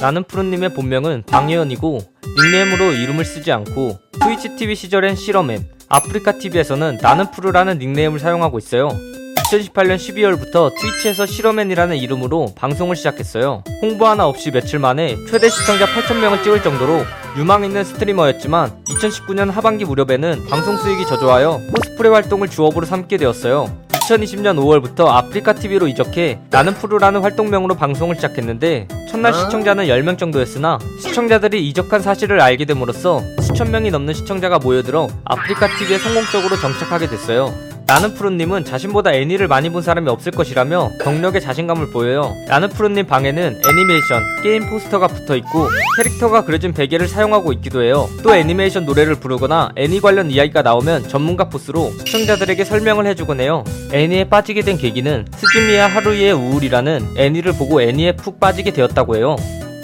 나는 푸른님의 본명은 방예현이고 닉네임으로 이름을 쓰지 않고 트위치 TV 시절엔 실어맨, 아프리카 TV에서는 나는 푸르라는 닉네임을 사용하고 있어요. 2018년 12월부터 트위치에서 실어맨이라는 이름으로 방송을 시작했어요. 홍보 하나 없이 며칠 만에 최대 시청자 8,000명을 찍을 정도로 유망 있는 스트리머였지만 2019년 하반기 무렵에는 방송 수익이 저조하여 코스프레 활동을 주업으로 삼게 되었어요. 2020년 5월부터 아프리카 TV로 이적해 나는 푸르라는 활동명으로 방송을 시작했는데 첫날 시청자는 10명 정도였으나 시청자들이 이적한 사실을 알게 됨으로써 수천 명이 넘는 시청자가 모여들어 아프리카 TV에 성공적으로 정착하게 됐어요. 나는 푸른님은 자신보다 애니를 많이 본 사람이 없을 것이라며 경력에 자신감을 보여요. 나는 푸른님 방에는 애니메이션, 게임 포스터가 붙어 있고 캐릭터가 그려진 베개를 사용하고 있기도 해요. 또 애니메이션 노래를 부르거나 애니 관련 이야기가 나오면 전문가 포스로 시청자들에게 설명을 해주곤 해요. 애니에 빠지게 된 계기는 스즈미야 하루히의 우울이라는 애니를 보고 애니에 푹 빠지게 되었다고 해요.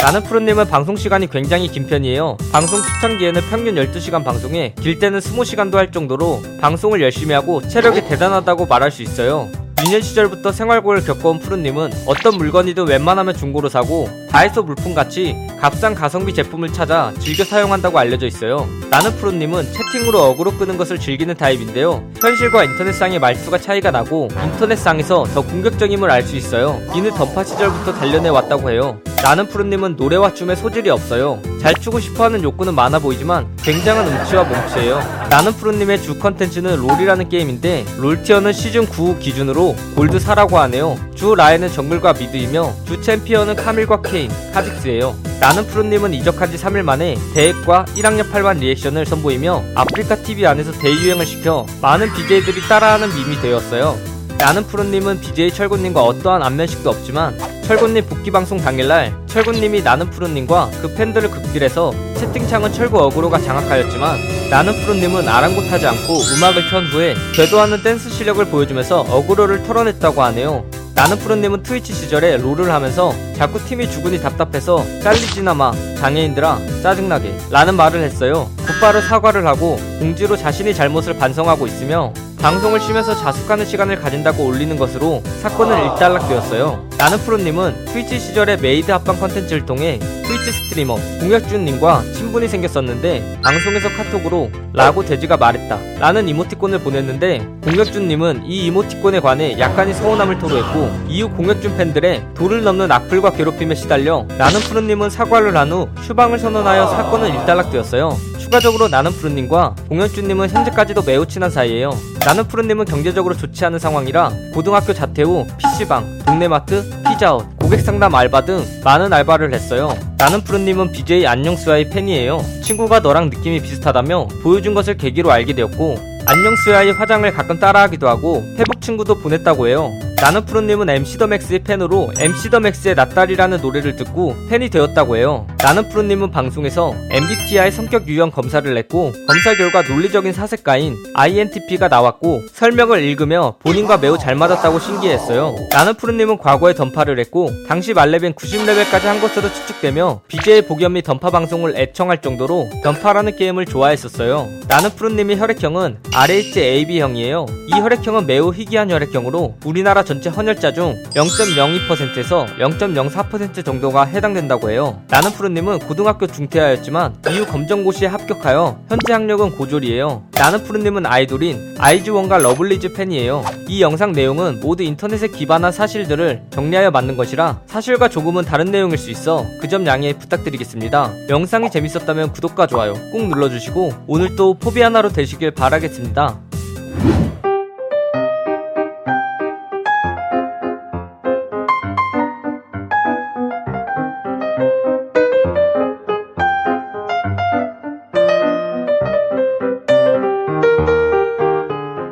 나는 푸른님은 방송 시간이 굉장히 긴 편이에요. 방송 초창기에는 평균 12시간 방송에 길 때는 20시간도 할 정도로 방송을 열심히 하고 체력이 대단하다고 말할 수 있어요. 유년 시절부터 생활고를 겪어온 푸른님은 어떤 물건이든 웬만하면 중고로 사고 다이소 물품같이 값싼 가성비 제품을 찾아 즐겨 사용한다고 알려져 있어요. 나는 푸른님은 채팅으로 어그로 끄는 것을 즐기는 타입인데요. 현실과 인터넷상의 말수가 차이가 나고 인터넷상에서 더 공격적임을 알 수 있어요. 이는 던파 시절부터 단련해 왔다고 해요. 나는 푸른님은 노래와 춤에 소질이 없어요. 잘 추고 싶어하는 욕구는 많아 보이지만 굉장한 음치와 몸치예요. 나는 푸른님의 주 컨텐츠는 롤이라는 게임인데 롤티어는 시즌 9 기준으로 골드 4라고 하네요. 주 라인은 정글과 미드이며 주 챔피언은 카밀과 케인, 카직스예요. 나는 푸른님은 이적한 지 3일 만에 대액과 1학년 8반 리액션을 선보이며 아프리카 TV 안에서 대유행을 시켜 많은 BJ들이 따라하는 밈이 되었어요. 나는 푸른님은 BJ 철구님과 어떠한 안면식도 없지만 철구님 복귀 방송 당일날 철구님이 나는 푸른님과 그 팬들을 극딜해서 채팅창은 철구 어그로가 장악하였지만 나는 푸른님은 아랑곳하지 않고 음악을 켠 후에 궤도하는 댄스 실력을 보여주면서 어그로를 털어냈다고 하네요. 나는 푸른님은 트위치 시절에 롤을 하면서 자꾸 팀이 죽으니 답답해서 잘리지나마 장애인들아 짜증나게 라는 말을 했어요. 곧바로 사과를 하고 공지로 자신이 잘못을 반성하고 있으며 방송을 쉬면서 자숙하는 시간을 가진다고 올리는 것으로 사건은 일단락되었어요. 나는 푸른님은 트위치 시절에 메이드 합방 컨텐츠를 통해 트위치 스트리머 공혁준님과 친분이 생겼었는데 방송에서 카톡으로 라고 돼지가 말했다 라는 이모티콘을 보냈는데 공혁준님은 이 이모티콘에 관해 약간의 서운함을 토로했고 이후 공혁준 팬들의 도를 넘는 악플과 괴롭힘에 시달려 나는 프로님은 사과를 한 후 휴방을 선언하여 사건은 일단락되었어요. 추가적으로 나는 푸른님과 공현주님은 현재까지도 매우 친한 사이예요. 나는 푸른님은 경제적으로 좋지 않은 상황이라 고등학교 자퇴 후 PC방, 동네마트, 피자헛, 고객상담 알바 등 많은 알바를 했어요. 나는 푸른님은 BJ 안녕수아의 팬이에요. 친구가 너랑 느낌이 비슷하다며 보여준 것을 계기로 알게 되었고 안녕수아의 화장을 가끔 따라하기도 하고 회복 친구도 보냈다고 해요. 나는 푸른님은 MC 더 맥스의 팬으로 MC 더 맥스의 낫다리라는 노래를 듣고 팬이 되었다고 해요. 나는 푸른님은 방송에서 MBTI 성격 유형 검사를 했고 검사 결과 논리적인 사색가인 INTP가 나왔고 설명을 읽으며 본인과 매우 잘 맞았다고 신기했어요. 나는 푸른님은 과거에 던파를 했고 당시 만레벨 90레벨까지 한 것으로 추측되며 BJ 복연 및 던파 방송을 애청할 정도로 던파라는 게임을 좋아했었어요. 나는 푸른님의 혈액형은 RH-AB형이에요. 이 혈액형은 매우 희귀한 혈액형으로 우리나라 전체 헌혈자 중 0.02%에서 0.04% 정도가 해당된다고 해요. 나는 푸른님은 고등학교 중퇴하였지만 이후 검정고시에 합격하여 현재 학력은 고졸이에요. 나는 푸른님은 아이돌인 아이즈원과 러블리즈 팬이에요. 이 영상 내용은 모두 인터넷에 기반한 사실들을 정리하여 만든 것이라 사실과 조금은 다른 내용일 수 있어 그 점 양해 부탁드리겠습니다. 영상이 재밌었다면 구독과 좋아요 꼭 눌러주시고 오늘도 포비한 하루 되시길 바라겠습니다.